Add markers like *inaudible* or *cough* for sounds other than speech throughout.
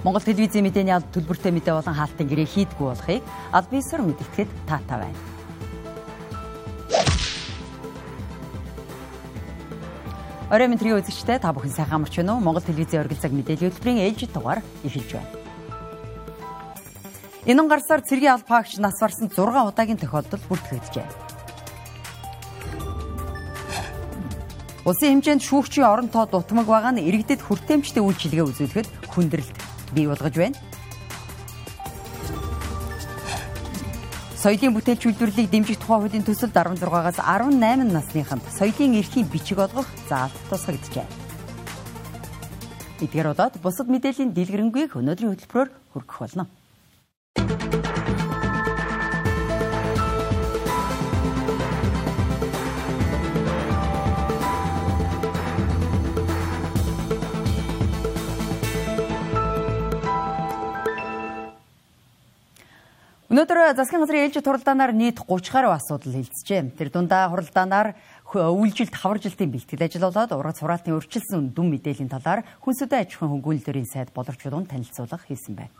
Монгол телевизийн мэдээний алба төлбөртэй мэдээ болон хаалтын гэрээ хийдгүү болохыг аль биесээр мэдгэхэд таатай байна. Орой мэдрийн үзэгчтэй та бүхэн сайхан амарч байна уу? Монгол телевизийн оргил цаг мэдээллийн хөтөлбөрийн ээлжид дугаар эхэлж байна. Энэ гарсаар цэргийн албаагч нас барсан 6 удаагийн тохиолдол бүртгэгджээ. Улсын хэмжээнд шүүгчийн оронтоо дутмаг байгаа нь иргэдэд хүртээмжтэй үйлчилгээ үзүүлэхэд хүндрэлт бий болгож байна. Соёлын бүтээлч үйлдвэрлэлийг дэмжих тухай хуулийн төсөлд 16-аас 18 насныханд соёлын эрхийн бичиг олгох заалт тусгагджээ. Эдгээр удаад бусад мэдээллийн дэлгэрэнгүй өнөөдрийн хөтөлбөрөөр хүргэх болно. Өнөөдөр засгийн газрын ээлжид хуралдаанаар нийт 30 гаруй асуудал хилцжээ. Тэр дундаа хуралдаанаар үйлжилт хаваржилтын бэлтгэл ажил болоод ургац хураалтын өрчлсөн дүн мэдээллийн талаар хүнсүдэн аж ахуйн хөнгөлөлтийн сайд боловчдын танилцуулга хийсэн байна.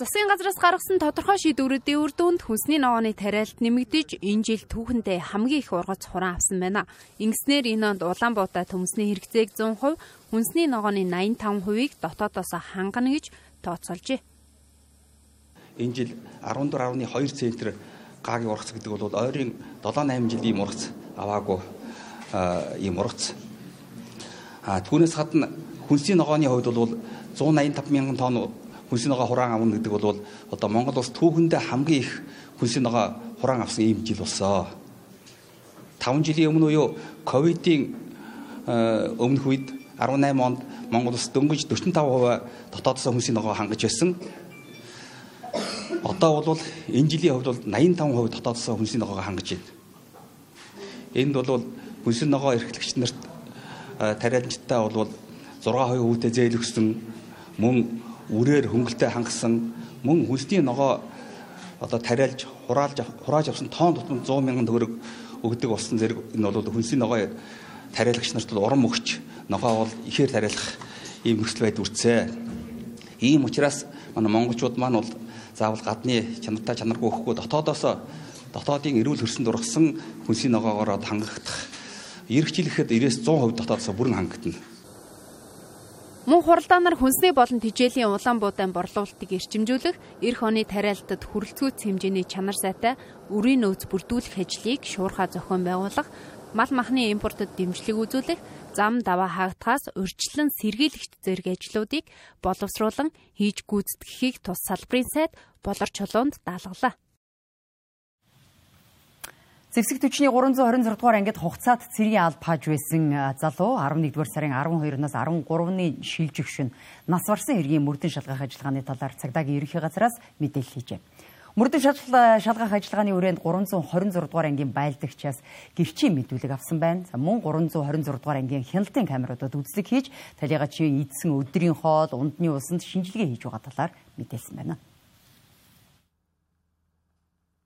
Засгийн газраас гаргасан тодорхой шийдвэрүүдийн үр дүнд хүнсний ногооны тариалт нэмэгдэж энэ жил түүхэндээ хамгийн их ургац хураан авсан байна. Ингэснээр энэ онд Улаанбаатар төмсний хэрэгцээг 100%, хүнсний ногооны 85%-ийг дотоодоос хангана гэж тооцоолжээ энэ жил 14.2 центр гагийн ургац гэдэг бол ойрын 7 8 жилийн ургац аваагүй ийм ургац. А түүнээс гадна хүнсний ногооны хувьд бол 185 мянган тонн хүнсний ногоо хураан авна гэдэг бол одоо Монгол улс түүхэндээ хамгийн их хүнсний ногоо хураан авсан ийм жил болсон. 5 жилийн өмнө уу ковидын өмнөх үед 18 онд Монгол улс дөнгөж 45% дотоодсоо хүнсний ногоо хангаж байсан. Одоо бол энэ жилийн хувьд бол 85% дотоодсоо хүнсний ногоог хангаж байна. Энд бол хүнсний ногоо эрхлэгч нарт тариаланчтай бол 6% үүтэй зээл өгсөн мөн үрээр хөнгөлтэй хангасан мөн хүнсний ногоо одоо тариалж хураалж хурааж авсан тоон тутам 100 мянган төгрөг өгдөг болсон зэрэг энэ бол хүнсний ногоо тариалагч нарт бол урам өгч ногоо бол ихээр тариалах ийм нөхцөл байдал үүсэ. Ийм учраас манай монголчууд маань бол заавал гадны чанартай чанаргүй өгөхгүй дотоодоос дотоодын эрүүл хөрсөнд ургасан хүнсний ногоогоор хангагдах эргчлэхэд 90-100% дотоодоос бүрэн хангагдана. Мөн хуралдаанаар хүнсний болон тижээлийн улаан буудаан борлуулалтыг эрчимжүүлэх, эх оны тариалтад хүрэлцүүц хэмжээний чанар сайтай үрийн нөөц бүрдүүлэх ажлыг шуурхаа зохион байгуулах, мал махны импортод дэмжлэг үзүүлэх, зам даваа хаагдахаас урьдчилан сэргийлэгч зэрэг ажлуудыг боловсруулан хийж гүйцэтгэхийг тус салбарын сайд болор чулуунд даалгалаа. Зэгсэг төчний 326 дугаар ангид хугацаат цэргийн алба хааж байсан залуу 11 дугаар сарын 12-наас 13-ны шилжих шин нас барсан хэргийн мөрдөн шалгах ажиллагааны талаар цагдаагийн ерөнхий газраас мэдээлэл хийжээ. Мөрдөн шалгах ажиллагааны үрээнд 326 дугаар ангийн байлдагчаас гэрчийн мэдүүлэг авсан байна. За мөн 326 дугаар ангийн хяналтын камеруудад үзлэг хийж талигачийн идсэн өдрийн хоол, ундны усанд шинжилгээ хийж байгаа талаар мэдээлсэн байна.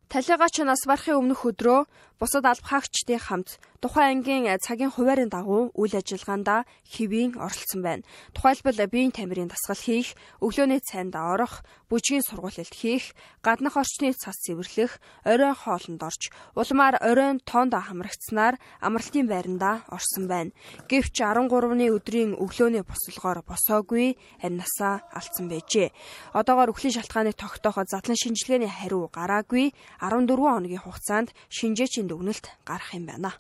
Талигач нас барахын өмнөх өдрөө бусад алба хаагчдын хамт тухайн ангийн цагийн хуваарийн дагуу үйл ажиллагаанд хэвийн оролцсон байна. Тухайлбал биеийн тамирын дасгал хийх, өглөөний цайнд орох, бүжгийн сургуулилт хийх, гаднах орчны цас цэвэрлэх, оройн хоолнд орж, улмаар оройн тоонд хамрагдсанаар амралтын байранда орсон байна. Гэвч 13-ны өдрийн өглөөний босолгоор босоогүй амнасаа алдсан байжээ. Одоогоор өхлийн шалтгааныг тогтооход задлан шинжилгээний хариу гараагүй 14 хоногийн хугацаанд шинжээчийн дүгнэлт гарах юм байна.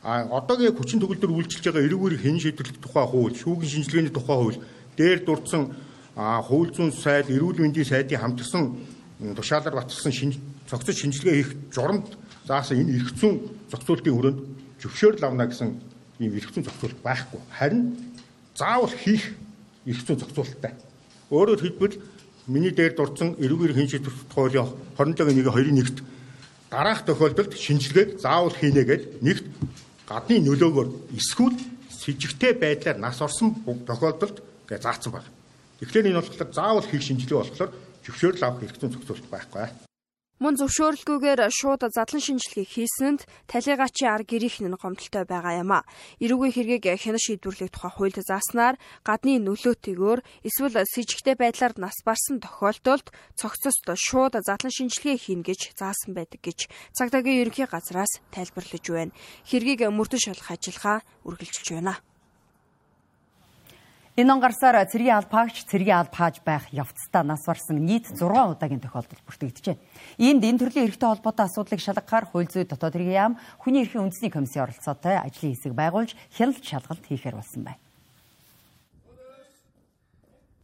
А одоогийн хүчин төгөлдөр үйлчилж байгаа эрүүгээр хэн шийдвэрлэх тухай хууль, шүүгийн шинжилгээний тухай хууль, дээр дурдсан хууль зүйн сайд, эрүүл мэндийн сайдын хамтарсан тушаалаар баталсан цогцол шинжилгээ хийх журамд заасан энэ эрх зүйн зохицуултын хүрээнд зөвшөөрөл авна гэсэн ийм эрх зүйн зохицуулт байхгүй. Харин заавал хийх эрх зүйн зохицуулттай. Өөрөөр хэлбэл миний дээр дурдсан эрүүгээр хэн шийдвэрлэх хуулийн 27-гийн 1-ийн 1-т дараах тохиолдолд шинжилгээг заавал хийнэ гэж нэгт гадны нөлөөгөөр эсвэл с ิจ гтэй байдлаар нас орсон тохиолдолд гэж заасан байна. Тэгэхээр энэ болохоор заавал хийх шинжилгээ болохоор зөвшөөрөл авах хэрэгцээ зохицуулт байхгүй. Мөн зөвшөөрлгүйгээр шууд задлан шинжилгээ хийсэнд талигачийн ар гэрийнх нь гомдолтой байгаа юм а. Эрүүгийн хэргийг хянаш шийдвэрлэх тухай хуульд зааснаар гадны нөлөөтэйгээр эсвэл с ิจ гтэй байдлаар нас барсан тохиолдолд цогцост шууд задлан шинжилгээ хийнэ гэж заасан байдаг гэж цагдаагийн ерөнхий газраас тайлбарлаж байна. Хэргийг мөрдөн шалгах ажиллагаа үргэлжилж байна. Энэ он гарсаар цэргийн албаагч цэргийн албааж байх явцдаа нас барсан нийт 6 удаагийн тохиолдол бүртгэгдэжээ. Иймд энэ төрлийн эрхтэй холбоотой асуудлыг шалгахаар хууль зүйн дотоод хэргийн яам хүний эрхийн үндэсний комиссийн оролцоотой ажлын хэсэг байгуулж хяналт шалгалт хийхээр болсон байна.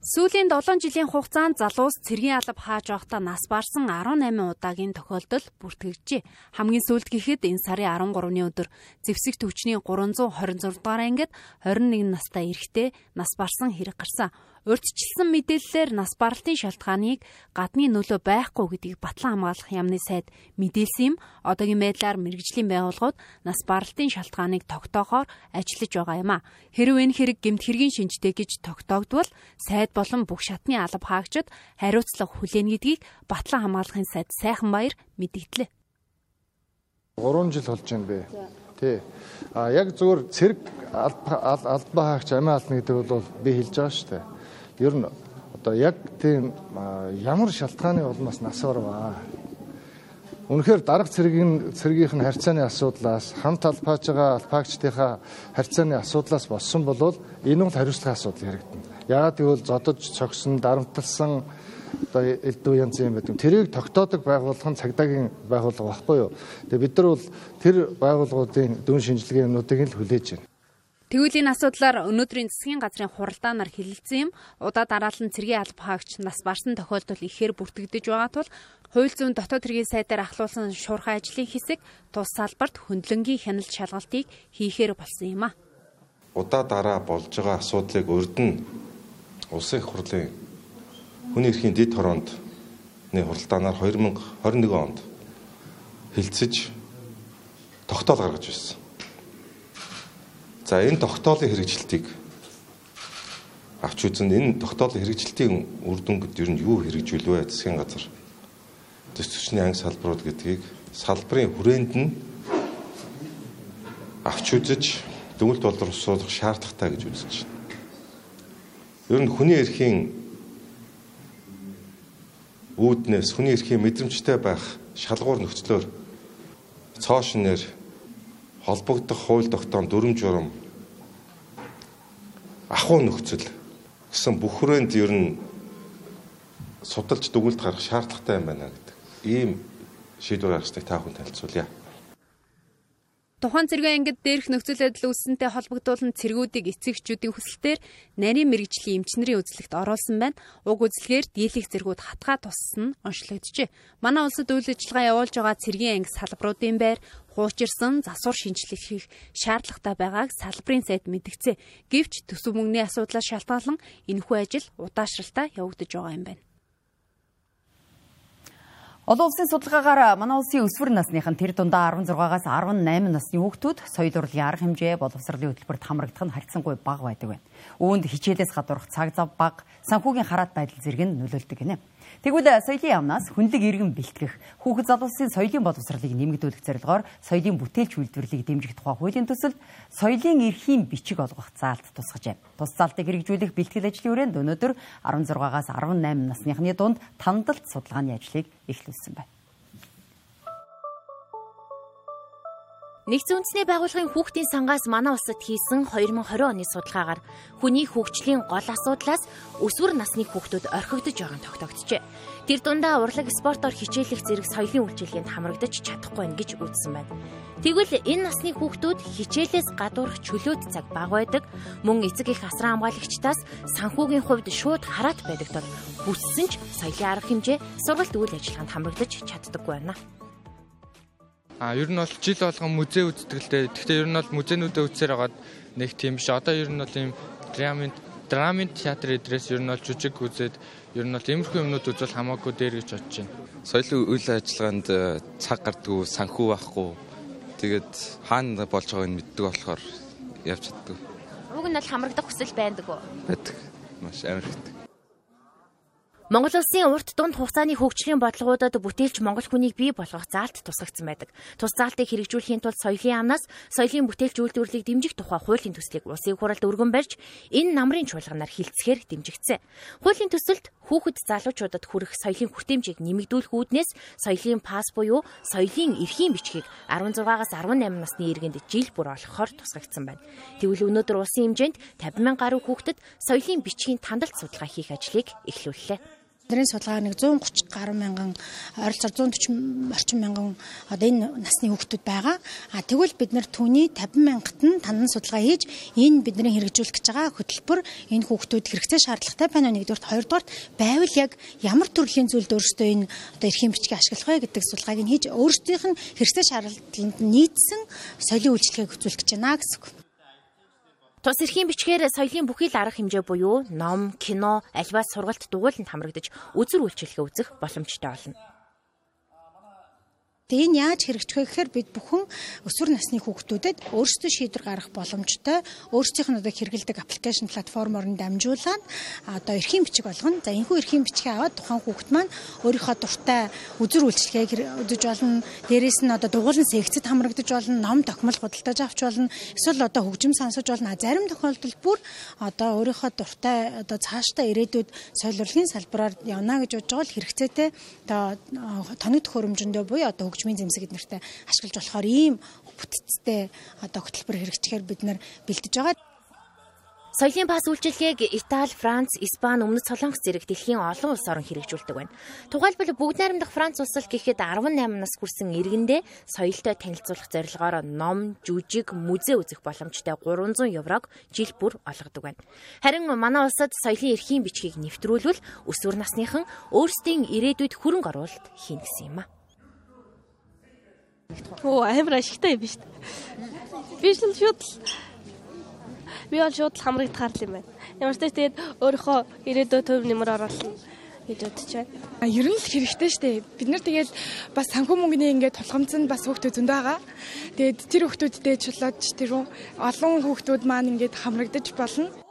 Сүүлийн 7 жилийн хугацаанд залуус цэргийн алба хааж явахдаа нас барсан 18 удаагийн тохиолдол бүртгэгджээ. Хамгийн сүүлд гэхэд энэ сарын 13-ны өдөр зэвсэг төвчний 326 дугаар ангид 21 настай эрэгтэй нас барсан хэрэг гарсан. Урьдчилсан мэдээллээр нас баралтын шалтгааныг гадны нөлөө байхгүй гэдгийг батлан хамгаалах яамны сайд мэдээлсэн юм. Одоогийн байдлаар мэрэгжлийн байгууллагууд нас баралтын шалтгааныг тогтоохоор ажиллаж байгаа юм а. Хэрвээ энэ хэрэг гэмт хэргийн шинжтэй гэж тогтоогдвол сайд болон бүх шатны алба хаагчид хариуцлага хүлээнэ гэдгийг батлан хамгаалахын сайд Сайхан Баяр мэдгдлээ. 3 жил болж байна бэ. Тий. А яг зөвөр цэрэг алба хаагч амиа алдна гэдэг бол би хэлж байгаа шүү дээ ер нь одоо яг тийм ямар шалтгааны улмаас нас орваа. Үнэхээр дарга цэргийн цэргийнх нь харьцааны асуудлаас хамт албааж байгаа албаагчдынхаа харьцааны асуудлаас болсон бол энэ бол хариуцлагын асуудал яригдана. Яагаад гэвэл зодож цогсон, дарамтлсан одоо элдв янз юм байдаг. Тэрийг тогтоодог байгууллага нь цагдаагийн байгууллага баггүй юу. Тэгээ бид нар бол тэр байгууллагуудын дүн шинжилгээнүүдийг л хүлээж байна. Тэгвэл энэ асуудлаар өнөөдрийн засгийн газрын хуралдаанаар хэлэлцсэн юм. Удаа дараалан цэргийн алба хаагч нас барсан тохиолдол ихээр бүртгэгдэж байгаа тул хууль зүйн дотоод хэргийн сайдаар ахлуулсан шуурхай ажлын хэсэг тус салбарт хөндлөнгийн хяналт шалгалтыг хийхээр болсон юм а. Удаа дараа болж байгаа асуудлыг урд нь улсын их хурлын хүний эрхийн дэд хороонд ны хуралдаанаар 2021 онд хилцэж тогтоол гаргаж байсан. За энэ тогтоолын хэрэгжилтийг авч үзэн энэ тогтоолын хэрэгжилтийн үр дүнгод ер нь юу хэрэгжүүл вэ засгийн газар төс төчний анги салбарууд гэдгийг салбарын хүрээнд нь авч үзэж дүгнэлт боловсруулах шаардлагатай гэж үзэж байна. Ер нь хүний эрхийн үүднээс хүний эрхийн мэдрэмжтэй байх шалгуур нөхцлөөр цоо шинээр холбогдох хууль тогтоон дүрм журам ахуй нөхцөл гэсэн бүх хүрээнд ер нь судалж дүгнэлт гаргах шаардлагатай юм байна гэдэг. Ийм шийдвэр гаргасныг та бүхэн танилцуулъя. Тухайн цэргийн ангид дээрх нөхцөл байдал үүссэнтэй холбогдуулан цэргүүдийг эцэгчүүдийн хүсэлтээр нарийн мэрэгжлийн эмчнэрийн үзлэгт оруулсан байна. Уг үзлэгээр дийлэх цэргүүд хатгаа туссан нь онцлогджээ. Манай улсад үйл ажиллагаа явуулж байгаа цэргийн анги салбаруудын байр хуучирсан засвар шинжилэх хийх шаардлагатай байгааг салбарын сайд мэдгцээ. Гэвч төсөв мөнгөний асуудлаас шалтгаалan энэхүү ажил удаашралтай явагдаж байгаа юм байна. Олон улсын судалгаагаар манай улсын өсвөр насныхан тэр дундаа 16-аас 18 насны хүүхдүүд соёл урлагийн арга хэмжээ боловсролын хөтөлбөрт хамрагдах нь харьцангуй бага байдаг байна. Үүнд хичээлээс гадуурх цаг зав бага, санхүүгийн хараат байдал зэрэг нь нөлөөлдөг гинэ. Тэгвэл соёлын яамнаас хүнлэг иргэн бэлтгэх, хүүхэд залуусын соёлын боловсролыг нэмэгдүүлэх зорилгоор соёлын бүтээлч үйлдвэрлэлийг дэмжих тухай хуулийн төсөлд соёлын эрхийн бичиг олгох заалт тусгажээ. Тус заалтыг хэрэгжүүлэх бэлтгэл ажлын хүрээнд өнөөдөр 16-аас 18 насныхны дунд тандалт судалгааны ажлыг эхлүүлсэн байна. Нэгдсэн үндэсний байгууллагын хүүхдийн сангаас манай улсад хийсэн 2020 оны судалгаагаар хүний хөгжлийн гол асуудлаас өсвөр насны хүүхдүүд орхигдож байгаа нь тогтогдчихэ. Тэр дундаа урлаг спортоор хичээлэх зэрэг соёлын үйлчилгээнд хамрагдаж чадахгүй байна гэж үзсэн байна. Тэгвэл энэ насны хүүхдүүд хичээлээс гадуурх чөлөөт цаг бага байдаг, мөн эцэг их асран хамгаалагчдаас санхүүгийн хувьд шууд хараат байдаг тул хүссэн ч соёлын арга хэмжээ сургалт үйл ажиллагаанд хамрагдаж чаддаггүй байна. А ер нь бол жил болгон музей үздэгтэй. Гэхдээ ер нь бол музейнүүдэд үзсээр хагаад нэг тийм биш. Одоо ер нь бол ийм драмын драмын театр эдрээс ер нь бол жүжиг үзээд ер нь бол иймэрхүү юмнууд үзвэл хамаагүй дээр гэж бодож байна. Соёлын үйл ажиллагаанд э, цаг гардггүй, санхүү байхгүй. Тэгээд хаана болж байгааг нь мэддэг болохоор явж чаддаг. Уг нь бол хамрагдах хүсэл байдаг уу? Байдаг. Маш амар хэрэгтэй. Монгол улсын урт дунд хугацааны хөгжлийн бодлогуудад бүтээлч монгол хүнийг бий болгох заалт тусгагдсан байдаг. Тус заалтыг хэрэгжүүлэхийн тулд соёлын амнаас соёлын бүтээлч үйлдвэрлэлийг дэмжих тухай хуулийн төслийг улсын хуралд өргөн барьж энэ намрын чуулганаар хилцэхээр дэмжигдсэн. Хуулийн төсөлд хүүхэд залуучуудад хүрэх соёлын хүртээмжийг нэмэгдүүлэх үүднээс соёлын пас буюу соёлын эрхийн бичгийг 16-аас 18 насны иргэнд жил бүр олгохоор тусгагдсан байна. Тэгвэл өнөөдөр улсын хэмжээнд 50 мянган гаруй хүүхдэд соёлын бичгийн тандалт судалгаа хийх ажлыг эхлүүллээ. Эдрийн судалгаа нэг 130 гаруй мянган ойролцоогоор 140 орчим мянган одоо энэ насны хүүхдүүд байгаа. А тэгвэл бид нар түүний 50 мянгат нь танан судалгаа хийж энэ бидний хэрэгжүүлэх гэж байгаа хөтөлбөр энэ хүүхдүүд хэрэгцээ шаардлагатай байна уу нэгдүгürt хоёрдугаарт байвал яг ямар төрлийн зүйлд өөрсдөө энэ одоо эрхийн бичгийг ашиглах вэ гэдэг судалгааг нь хийж өөрсдийнх нь хэрэгцээ шаардлаганд нийцсэн соёлын үйлчлэгийг хөтөлөх гэж байна гэсэн үг. Тус эрхийн бичгээр соёлын бүхий л арга хэмжээ буюу ном, кино, альваас сургалт дугуйланд хамрагдаж үзэр үйлчлэгээ үзэх боломжтой болно. Тэгээ энэ яаж хэрэгжих вэ гэхээр бид бүхэн өсвөр насны хүүхдүүдэд өөрсдөө шийдвэр гаргах боломжтой өөрсдийнх нь одоо хэрэгэлдэг аппликейшн платформоор нь дамжуулаад одоо эрхийн бичиг болгоно. За энэхүү эрхийн бичгийг аваад тухайн хүүхд маань өөрийнхөө дуртай үзэр үйлчлэгийг үзэж болно. Дээрээс нь одоо дугуулсан секцэд хамрагдаж болно, ном тохимол худалдаж авч болно. Эсвэл одоо хөгжим сонсож болно. Зарим тохиолдолд бүр одоо өөрийнхөө дуртай одоо цаашдаа ирээдүйд урлагийн салбараар явна гэж бодож байгаа л хэрэгцээтэй одоо тоног төхөөрөмжөндөө буюу одоо хөгжмийн зэмсэг эднэртэй ашиглаж болохоор ийм бүтцтэй одоо хөтөлбөр хэрэгжихээр бид нар бэлдэж байгаа. Соёлын пас үйлчилгээг Итали, Франц, Испани, Өмнөд Солонгос зэрэг дэлхийн олон улс орон хэрэгжүүлдэг байна. Тухайлбал бүгд найрамдах Франц улс л гэхэд 18 нас хүрсэн иргэндээ соёлтой танилцуулах зорилгоор ном, жүжиг, музей үзэх боломжтой 300 еврог жил бүр олгодог байна. Харин манай улсад соёлын эрхийн бичгийг нэвтрүүлвэл өсвөр насныхан өөрсдийн ирээдүйд хөрөнгө оруулалт хийнэ гэсэн юм а. Оо амар ашигтай юм биш үү? Би шууд шууд би бол шууд хамрагдахаар л юм байна. Ямар ч тэгээд өөрийнхөө ирээдүйд төв нэмэр оруулна гэж бодож байна. А ер нь л хэрэгтэй шүү дээ. Бид нар тэгээд бас санхүү мөнгөний ингээд тулгамцсан бас хүүхдүүд зөндөө байгаа. Тэгээд тэр хүүхдүүдтэй чулаад тэр олон хүүхдүүд маань ингээд хамрагдаж болно.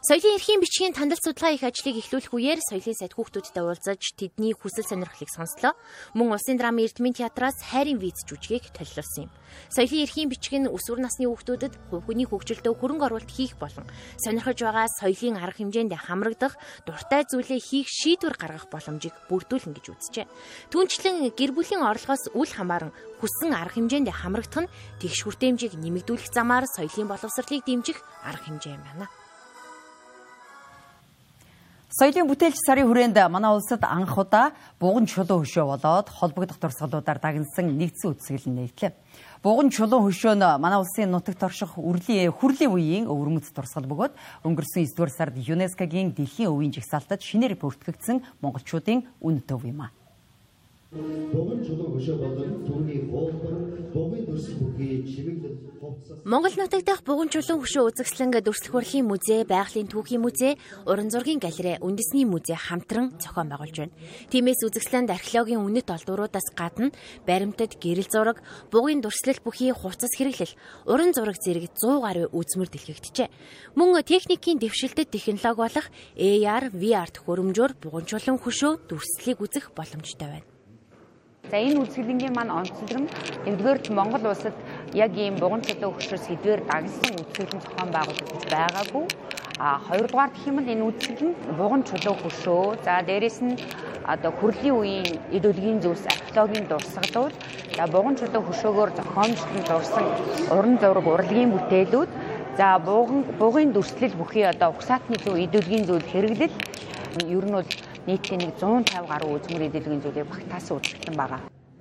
Соёлын эрхийн бичгийн тандалт судалгаа их ажлыг эхлүүлэх үеэр соёлын сайд хүүхдүүдтэй уулзаж тэдний хүсэл сонирхлыг сонслоо. Мөн Улсын драмын эрдмийн театраас хайрын виз жүжигийг толилуулсан юм. Соёлын эрхийн бичиг нь өсвөр насны хүүхдүүдэд хувь хүний хөгжилдөө хөрөнгө оруулалт хийх болон сонирхож байгаа соёлын арга хэмжээнд хамрагдах, дуртай зүйлээ хийх шийдвэр гаргах боломжийг бүрдүүлнэ гэж үзжээ. Түүнчлэн гэр бүлийн орлогоос үл хамааран хүссэн арга хэмжээнд хамрагдах нь тэгш хүртээмжийг нэмэгдүүлэх замаар соёлын боловсролыг дэмжих арга хэмжээ юм байна. Соёлын бүтээлч сарын хүрээнд манай улсад анх удаа буган чулуун хөшөө болоод холбогдох дурсгалуудаар дагнсан нэгдсэн үсгэл нээдлээ. Буган чулуун хөшөө нь манай улсын нутагт орших үрлийн хүрлийн үеийн өвөрмөц дурсгал бөгөөд өнгөрсөн 9 дугаар сард ЮНЕСКОгийн дэлхийн өвийн жагсаалтад шинээр бүртгэгдсэн монголчуудын үн төв юм а. Буган чулуун хөшөө болон түүний хуулбар Монгол нутаг дахь буган чулуун хөшөө үзэсгэлэн дүрслэх урлагийн музей, байгалийн түүхийн музей, уран зургийн галерей, үндэсний музей хамтран зохион байгуулж байна. Тиймээс үзэсгэлэнд археологийн үнэт олдвруудаас гадна баримтад гэрэл зураг, бугын дүрслэл бүхий хувцас хэрэглэл, уран зураг зэрэг 100 гаруй үзмэр дэлгэгдэжээ. Мөн техникийн дэвшилтэд технологи болох AR, VR төхөөрөмжөөр буган чулуун хөшөө дүрслэлийг үзэх боломжтой байна. За энэ үзэсгэлэнгийн маань онцлог нь нэгдүгээр Монгол улсад яг ийм буган чулуу хөшөөс хэдвэр дагнсан үзэсгэлэн зохион байгуулагдаж байгаагүй. А хоёрдугаар гэх юм бол энэ үзэсгэлэн буган чулуу хөшөө за дээрэс нь одоо хүрлийн үеийн эдөлгийн зүйлс археологийн дурсгалууд за буган чулуу хөшөөгөөр зохиомжлон дурсан уран зураг урлагийн бүтээлүүд за буган бугын дүрслэл бүхий одоо угсаатны зөв эдөлгийн зүйл хэрэглэл ер нь бол нийтийн нэг 150 гаруй үзмэр эдэлгийн зүйлийг багтаасан үзэгдэн байгаа.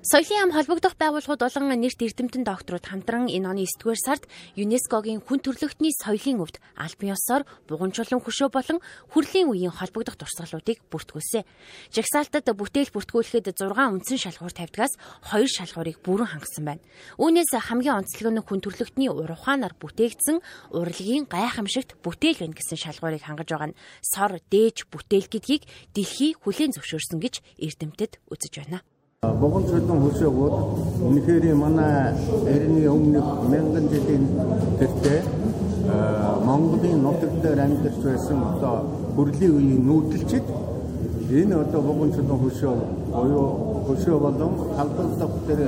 Соёлын ам холбогдох байгууллагууд болон нэрт эрдэмтэн докторууд хамтран энэ оны 9-р сард ЮНЕСКОгийн хүн төрөлхтний соёлын өвд албан ёсоор бугунчлан хөшөө болон хүрлийн үеийн холбогдох дурсгалуудыг бүртгүүлсэн. Жагсаалтад бүтээл бүртгүүлэхэд 6 үндсэн шалгуур тавьдгаас 2 шалгуурыг бүрэн хангасан байна. Үүнээс хамгийн онцлог нь хүн төрөлхтний ур ухаанаар бүтээгдсэн урлагийн гайхамшигт бүтээл байна гэсэн шалгуурыг хангаж байгаа нь сор дээж бүтээл гэдгийг дэлхий хүлээн зөвшөөрсөн гэж эрдэмтэд үзэж байна. Богон чөлөн хөшөөгүүд үнэхээр манай эртний өмнөх мянган жилийн тэртээ Монголын нутаг дээр амьдарч байсан одоо хүрлийн үеийн нүүдэлчид энэ одоо богон чөлөн хөшөө буюу хөшөө болон халдварлах дээр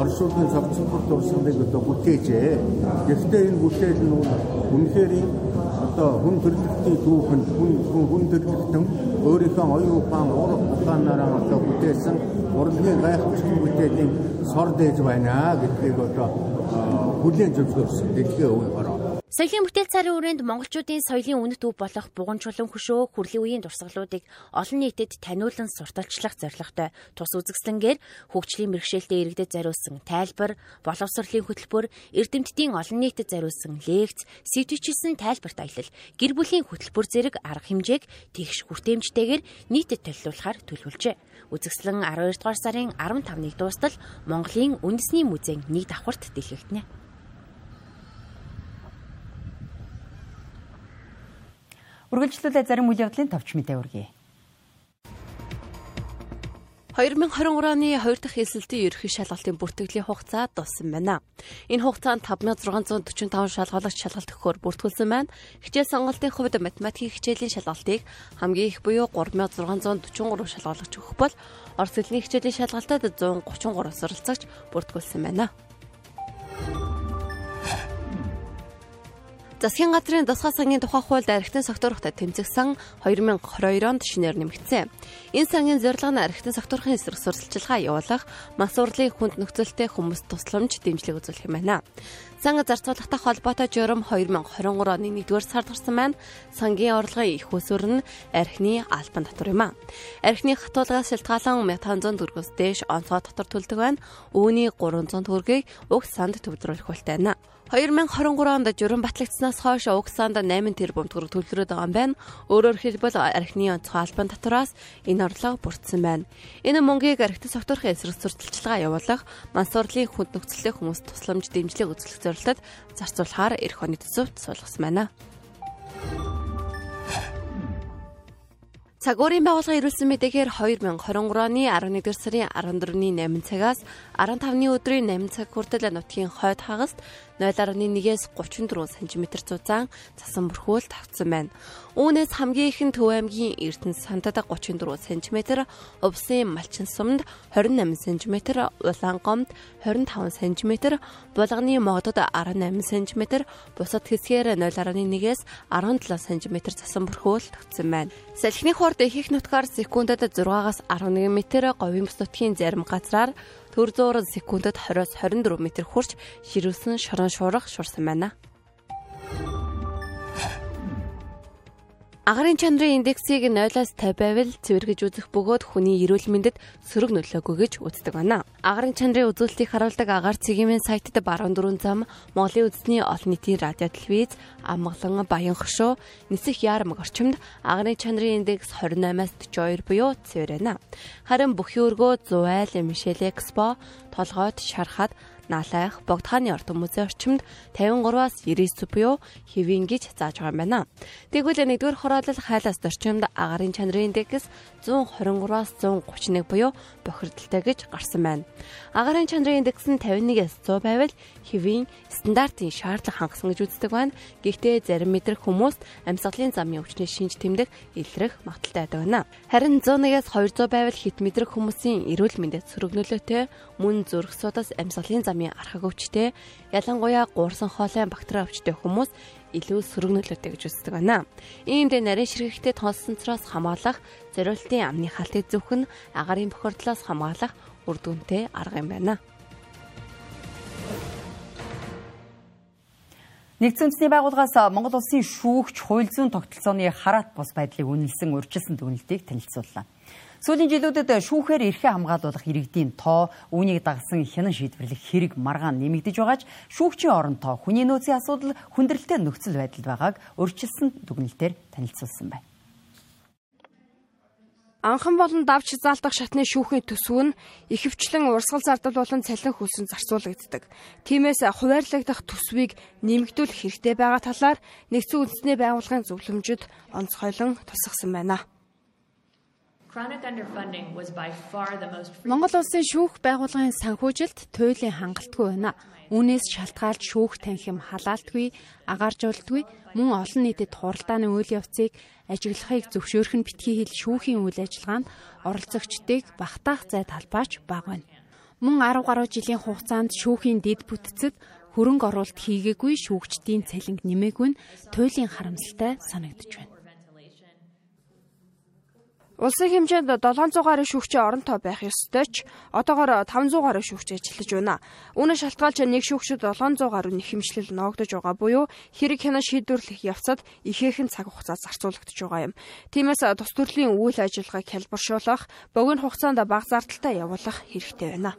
оршуулгын цогцлбор дурсгалыг одоо бүтээжээ. Гэхдээ энэ бүтээл нь үнэхээр одоо хүн төрөлхтний түүхэн хүн хүн төрөлхтөн өөрийнхөө оюун ухаан уран ухаанаараа одоо бүтээсэн урлагийн гайхамшигт бүтээлийн сор дээж байна гэдгийг одоо хүлээн зөвшөөрсөн дэлхийн хороо. Соёлын бүтээл царын үрээнд монголчуудын соёлын үнэт өв болох буган чулуун хөшөө хүрлийн үеийн дурсгалуудыг олон нийтэд таниулан сурталчлах зорилготой тус үзэсгэлэнгээр хөгжлийн мэрэгшээлтэд иргэдэд зориулсан тайлбар, боловсролын хөтөлбөр, эрдэмтдийн олон нийтэд зориулсан лекц, сэвтвчилсэн тайлбарт аялал, гэр бүлийн хөтөлбөр зэрэг арга хэмжээг тэгш хүртээмжтэйгээр нийтэд төлөвлөхаар төлөвлөжээ. Үзэсгэлэн 12 дугаар сарын 15-ны дуустал Монголын үндэсний музейн нэг давхарт дэлгэгдэнэ. Үргэлжлүүлээ зарим үйл явдлын товч мэдээ үргэе. 2023 оны 2 дахь эсэлтийн ерөнхий шалгалтын бүртгэлийн хугацаа дууссан байна. Энэ хугацаанд 5645 шалгалагч шалгалт өгөхөөр бүртгүүлсэн байна. Хичээл сонголтын хувьд математикийн хичээлийн шалгалтыг хамгийн их буюу 3643 шалгалагч өгөх бол орос хэлний хичээлийн шалгалтад 133 суралцагч бүртгүүлсэн байна. Засгийн газрын тусгай сангийн тухай хуульд архитын согтуурхтай тэмцэгсэн 2022 онд шинээр нэмэгдсэн. Энэ сангийн зорилго нь архитын согтуурхын эсрэг сурталчилгаа явуулах, мас урлын хүнд нөхцөлтэй хүмүүс тусламж дэмжлэг үзүүлэх юм байна. Сан зарцуулгатай холбоотой журам 2023 оны 1-р сард гарсан байна. Сангийн орлогын их усүр нь архины албан татвар юм а. Архины хатуулгаас шалтгаалan 1500 төгрөгөөс дээш онцгой татвар төлдөг байна. Үүний 300 төгрөгийг уг санд төвлөрүүлэх hulтай байна. 2023 онд журам батлагдсанаас хойш уг санд 8 тэрбум төгрөг төлрөөд байгаа юм байна. Өөрөөр хэлбэл архины онцгой албан татвараас энэ орлого бүрдсэн байна. Энэ мөнгийг архитект согтуурхын эсрэг сурталчилгаа явуулах, мансуурлын хүнд нөхцөлтэй хүмүүс тусламж дэмжлэг үзүүлэх зорилтод зарцуулахаар эх оны төсөвт суулгасан байна. Цагуурийн байгууллага ирүүлсэн мэдээгээр 2023 оны 11-р сарын 14-ний 8 цагаас 15-ны өдрийн 8 цаг хүртэл нутгийн хойд хагаст 0.1-ээс 34 см зузаан цасан бүрхүүл тавцсан байна. Үүнээс хамгийн ихэнд Төв аймгийн Эрдэнэ сандад 34 см, Увсын Малчин сумд 28 см, Улаангомд 25 см, Булганы Модод 18 см, бусад хэсгээр 0.1-ээс 17 см цасан бүрхүүл тавцсан байна. Салхины хорд их нутгаар секундэд 6-аас 11 м, говийн бус нутгийн зарим газраар төр зуур секундэд 20-с 24 м хүрч ширүүлсэн шорон шуурах шуурсан байна. Агарын чанарын индексийг 0-аас 50 байвал цэвэргэж үзэх бөгөөд хүний эрүүл мэндэд сөрөг нөлөөгүй гэж үздэг байна. Агарын чанарын үзүүлэлтийг харуулдаг агаар цэгийн баруун дөрүн зам Монголын үндэсний олон нийтийн радио телевиз, амгалан баян хөшөө, нисэх яармаг орчимд агарын чанарын индекс 28-аас 42 буюу цэвэр байна. Харин бүхий өргөө 100 айл, Мишель Экспо, толгойд шарахад наалайх, богдхааны орд хүмүүсийн орчимд 53-аас 99 буюу хэвийн гэж зааж байгаа юм байна. Тэгвэл нэгдүгээр хороолол хайлаас орчимд агарын чанарын индекс 123-аас 131 буюу бохирдолтой гэж гарсан байна. Агарын чанарын индекс нь 51-ээс 100 байвал хэвийн стандартын шаардлага хангасан гэж үздэг байна. Гэхдээ зарим мэдрэх хүмүүс амьсгалын замын өвчнөө шинж тэмдэг илрэх магадaltaй байдаг байна. Харин 101-ээс 200 байвал хит мэдрэх хүмүүсийн эрүүл мэндэд сөрөг нөлөөтэй мөн зүрх судас амьсгалын замын архаг өвчтэй ялангуяа гуурсан хоолой бактери өвчтэй хүмүүс илүү сөрөг нөлөөтэй гэж үздэг байна. Иймд нарийн ширхэгтэй тоолсонцроос хамгаалах, зориултын амны халтыг зөвхөн агарын бохирдлоос хамгаалах үр дүнтэй арга юм байна. Нэгдсэн үндэсний байгууллагаас Монгол улсын шүүгч хууль зүйн тогтолцооны хараат бус байдлыг үнэлсэн урьдчилсан дүгнэлтийг танилцууллаа. Сүүлийн жилүүдэд шүүхээр эрхээ хамгаалуулах иргэдийн тоо үүнийг дагсан хянан шийдвэрлэх хэрэг маргаан нэмэгдэж байгаач шүүгчийн оронтой хүний нөөцийн асуудал хүндрэлтэй нөхцөл байдалд байгааг урьдчилсан дүгнэлтээр танилцуулсан байна. Анхан болон давч заалтах шатны шүүхийн төсөв нь ихэвчлэн урсгал зардал болон цалин хөлсөнд зарцуулагддаг. Тиймээс хуваарлагдах төсвийг нэмэгдүүлэх хэрэгтэй байгаа талаар нэгдсэн үндэсний байгууллагын зөвлөмжөд онцгойлон тусгасан байна. Монгол улсын шүүх байгууллагын санхүүжилт туйлын хангалтгүй байна. Үүнээс шалтгаалж шүүх танхим халаалтгүй, агааржуулдгүй, мөн олон нийтэд хуралдааны үйл явцыг ажиглахыг зөвшөөрөх нь битгий хэл шүүхийн үйл ажиллагаанд оролцогчдыг багтаах зай талбайч бага байна. Мөн 10 гаруй жилийн хугацаанд шүүхийн дэд бүтцэд хөрөнгө оруулалт хийгээгүй шүүгчдийн цалинг нэмээгүй нь туйлын харамсалтай санагдж байна. Улсын хэмжээнд 700 гаруй шүүгчийн оронтой байх ёстой ч одоогоор 500 гаруй шүүгч ажиллаж байна. Үүнээс шалтгаалж нэг шүүгчид 700 гаруй нэхэмжлэл ноогдож байгаа буюу хэрэг хянаа шийдвэрлэх явцад ихээхэн цаг хугацаа зарцуулагдж байгаа юм. Тиймээс тус төрлийн үйл ажиллагааг хялбаршуулах, богино хугацаанд бага зардалтай явуулах хэрэгтэй байна.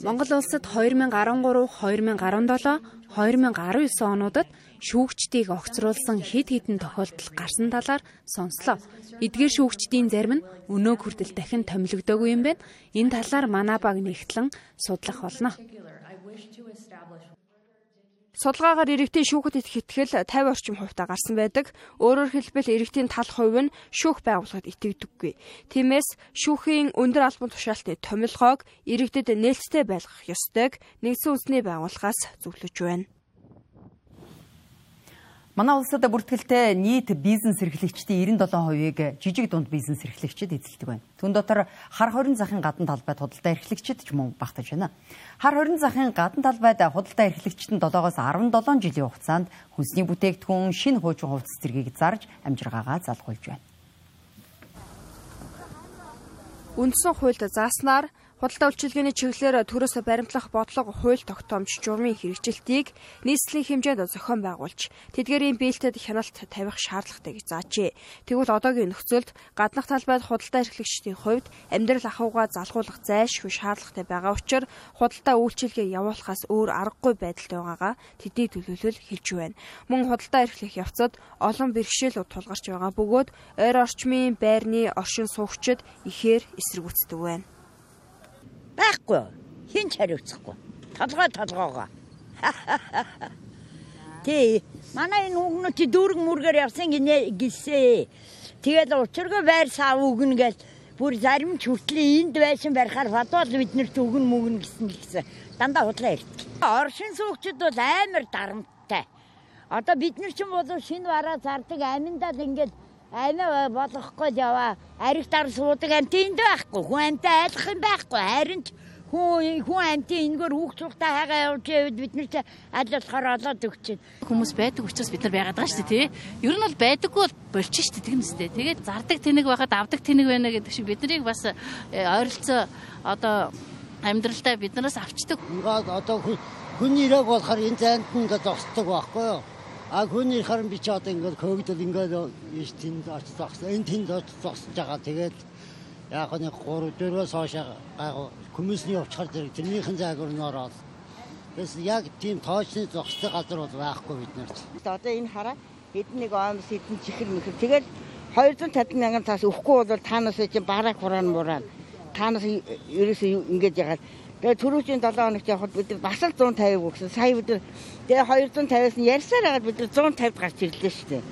Монгол улсад 2013, 2017, 2019 онуудад шүүгчдийг огцруулсан хэд хэдэн тохиолдол гарсан талаар сонслоо. Эдгээр шүүгчдийн зарим нь өнөө хүртэл дахин томилогдоогүй юм байна. Энэ талаар манай баг нэгтлэн судлах болно. Судалгаагаар иргэдийн шүүхэд итгэл 50 орчим хувьтай гарсан байдаг. Өөрөөр хэлбэл иргэдийн тал хувь нь шүүх байгууллагад итгэдэггүй. Тиймээс шүүхийн өндөр албан тушаалтны томилгоог иргэдэд нээлттэй байлгах ёстойг нэгдсэн үндэсний байгууллагаас зөвлөж байна. Манай улсад бүртгэлтэй нийт бизнес эрхлэгчдийн 97%-ийг жижиг дунд бизнес эрхлэгчид эзэлдэг байна. Түн дотор хар хорин захын гадна талбайд худалдаа эрхлэгчид ч мөн багтаж байна. Хар хорин захын гадна талбайд худалдаа эрхлэгчид нь 7-оос 17 жилийн хугацаанд хүнсний бүтээгдэхүүн, шинэ хуучин хувцас зэргийг зарж амжиргаагаа залгуулж байна. Үндсэн хуульд зааснаар Худалдаа үйлчилгээний чиглэлээр төрөөсө баримтлах бодлого хууль тогтоомж журмын хэрэгжилтийг нийслэлийн хэмжээнд зохион байгуулж тэдгээрийн биелтэд хяналт тавих шаардлагатай гэж заажээ. Тэгвэл одоогийн нөхцөлд гаднах талбайд худалдаа эрхлэгчдийн хувьд амьдрал ахуйгаа залгуулах зайлшгүй шаардлагатай байгаа учраас худалдаа үйлчилгээ явуулахаас өөр аргагүй байдалд байгаагаа тэдний төлөөлөл хэлж байна. Мөн худалдаа эрхлэх явцад олон бэрхшээлүүд тулгарч байгаа бөгөөд ойр орчмын байрны оршин суугчид ихээр эсэргүүцдэг байна. Байхгүй. Хин ч хариуцахгүй. Толгой толгоогоо. *laughs* Тэ манай энэ үгнөти дүүрэг мүргээр явсан гинэ гисээ. Тэгээд учиргүй байр сав үгнэ гэж бүр зарим ч хүртлээ энд байсан барихаар бодвол биднэрт үгэн мүгэн гэсэн л гэсэн. Дандаа худлаа ирдэг. Оршин суугчид бол амар дарамттай. Одоо бид нар ч юм бол шинэ бараа зардаг аминдаа ингээд амиа болгохгүй яваа. Ариг дар суудаг амт энд байхгүй. Хүн амтаа айлах юм байхгүй. Харин ч хүн хүн амтын энэгээр хүүхдүүхтэй хайгаа явж явд бид нар ч аль болохоор олоод өгчээд хүмүүс байдаг учраас бид нар байгаад байгаа шүү дээ тий. Ер нь бол байдаггүй бол болчих шүү дээ тийм үстэй. Тэгээд зардаг тэнэг байхад авдаг тэнэг байна гэдэг шиг бид нарыг бас э, ойролцоо одоо амьдралдаа биднээс авчдаг. Ингээд одоо хүн ирэг болохоор энэ зайд нь ингээд зогсдог байхгүй юу? А хүний харин би ч одоо ингээд көөгдөл ингээд ийш тэнд очиж зогсон. Энэ тэнд очиж зогсож байгаа. Тэгээд яг нэг 3 4-өөс хойш гайгүй хүмүүсний явчихар зэрэг тэрнийхэн зайгуур нь ороод. Тэс яг тийм тоочны зогстой газар бол байхгүй бид нарт. Одоо энэ хараа хэдэн нэг оомс хэдэн чихэр мэхэр. Тэгээд 250 мянган таас өхгүй бол таанаас чинь бараг хураан мурaan. Таанаас ерөөсөө ингэж ягаад Тэгээ түрүүчийн 7 хоногт явхад бид бас л 150 өгсөн. Сая бид тэгээ 250-аас нь ярьсаар хагаад бид 150-д гарч ирлээ шүү дээ.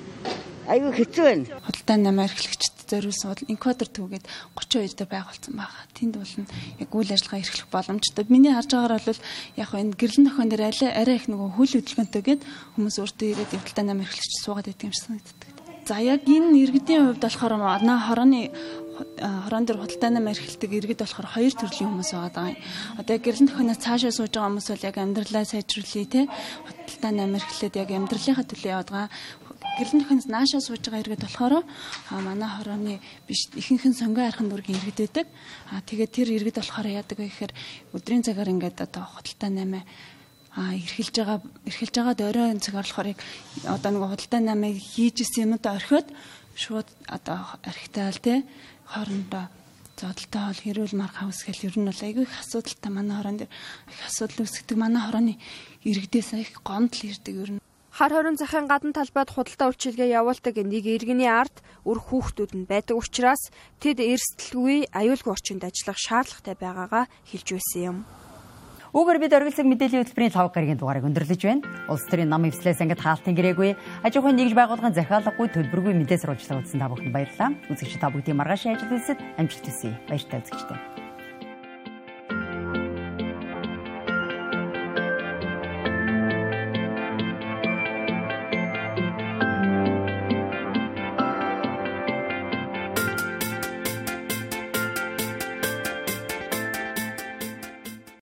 Айгүй хэцүү байна. Худалдаа намаа эрхлэгчд зориулсан бол инкодер төвгээд 32 дээр байгуулсан байгаа. Тэнд бол яг үйл ажиллагаа эрхлэх боломжтой. Миний харж байгаагаар бол яг энэ гэрлэн нөхөн дээр арай арай их нөгөө хөл хөдөлгөөнтэйгээд хүмүүс өөртөө ирээд худалдаа намаа эрхлэгч суугаад байдаг юм шиг санагддаг. За яг энэ иргэдийн хувьд болохоор манай хорооны хорон дээр худалдаа нам эрхэлдэг иргэд болохоор хоёр төрлийн хүмүүс байгаа юм. Одоо яг гэрлэн төхөнөөс цаашаа сууж байгаа хүмүүс бол яг амьдралаа сайжруулъя те худалдаа нам эрхлээд яг амьдралынхаа төлөө яваад байгаа гэрлэн төхөнөөс наашаа сууж байгаа иргэд болохоор манай хорооны биш ихэнх нь сонгоо архан дүүргийн иргэд байдаг. А тэгээд тэр иргэд болохоор яадаг вэ гэхээр өдрийн цагаар ингээд одоо худалдаа намаа а эрхэлж байгаа эрхэлж байгаа дөрөөн цаг болохоор яг одоо нэг худалдаа намыг хийж исэн юмд орхиод шууд одоо архитаал те хоорондоо зодолтой хол хэрүүл марх хавсгал ер нь бол айгүй их асуудалтай манай хорон дээр их асуудал үүсгдэг манай хорооны иргэдээс их гомдол ирдэг ер нь Хар хорин захын гадна талбайд худалдаа үйлчилгээ явуулдаг нэг иргэний ард үр хүүхдүүд нь байдаг учраас тэд эрсдэлгүй аюулгүй орчинд ажиллах шаардлагатай байгаагаа хэлж байсан юм. Бүгээр бид оргилсаг мэдээллийн хөтөлбөрийн 5 гарагийн дугаарыг өндөрлөж байна. Улс төрийн нам эвслээс ангид хаалтын гэрээгүй, аж ахуйн нэгж байгууллагын захиалгагүй төлбөргүй мэдээ сурвалжлага үзсэн та бүхэнд баярлалаа. Үзэгч та бүгдийн маргааш ажил хэлсэд амжилт хүсье. Баяртай үзэгчтэй.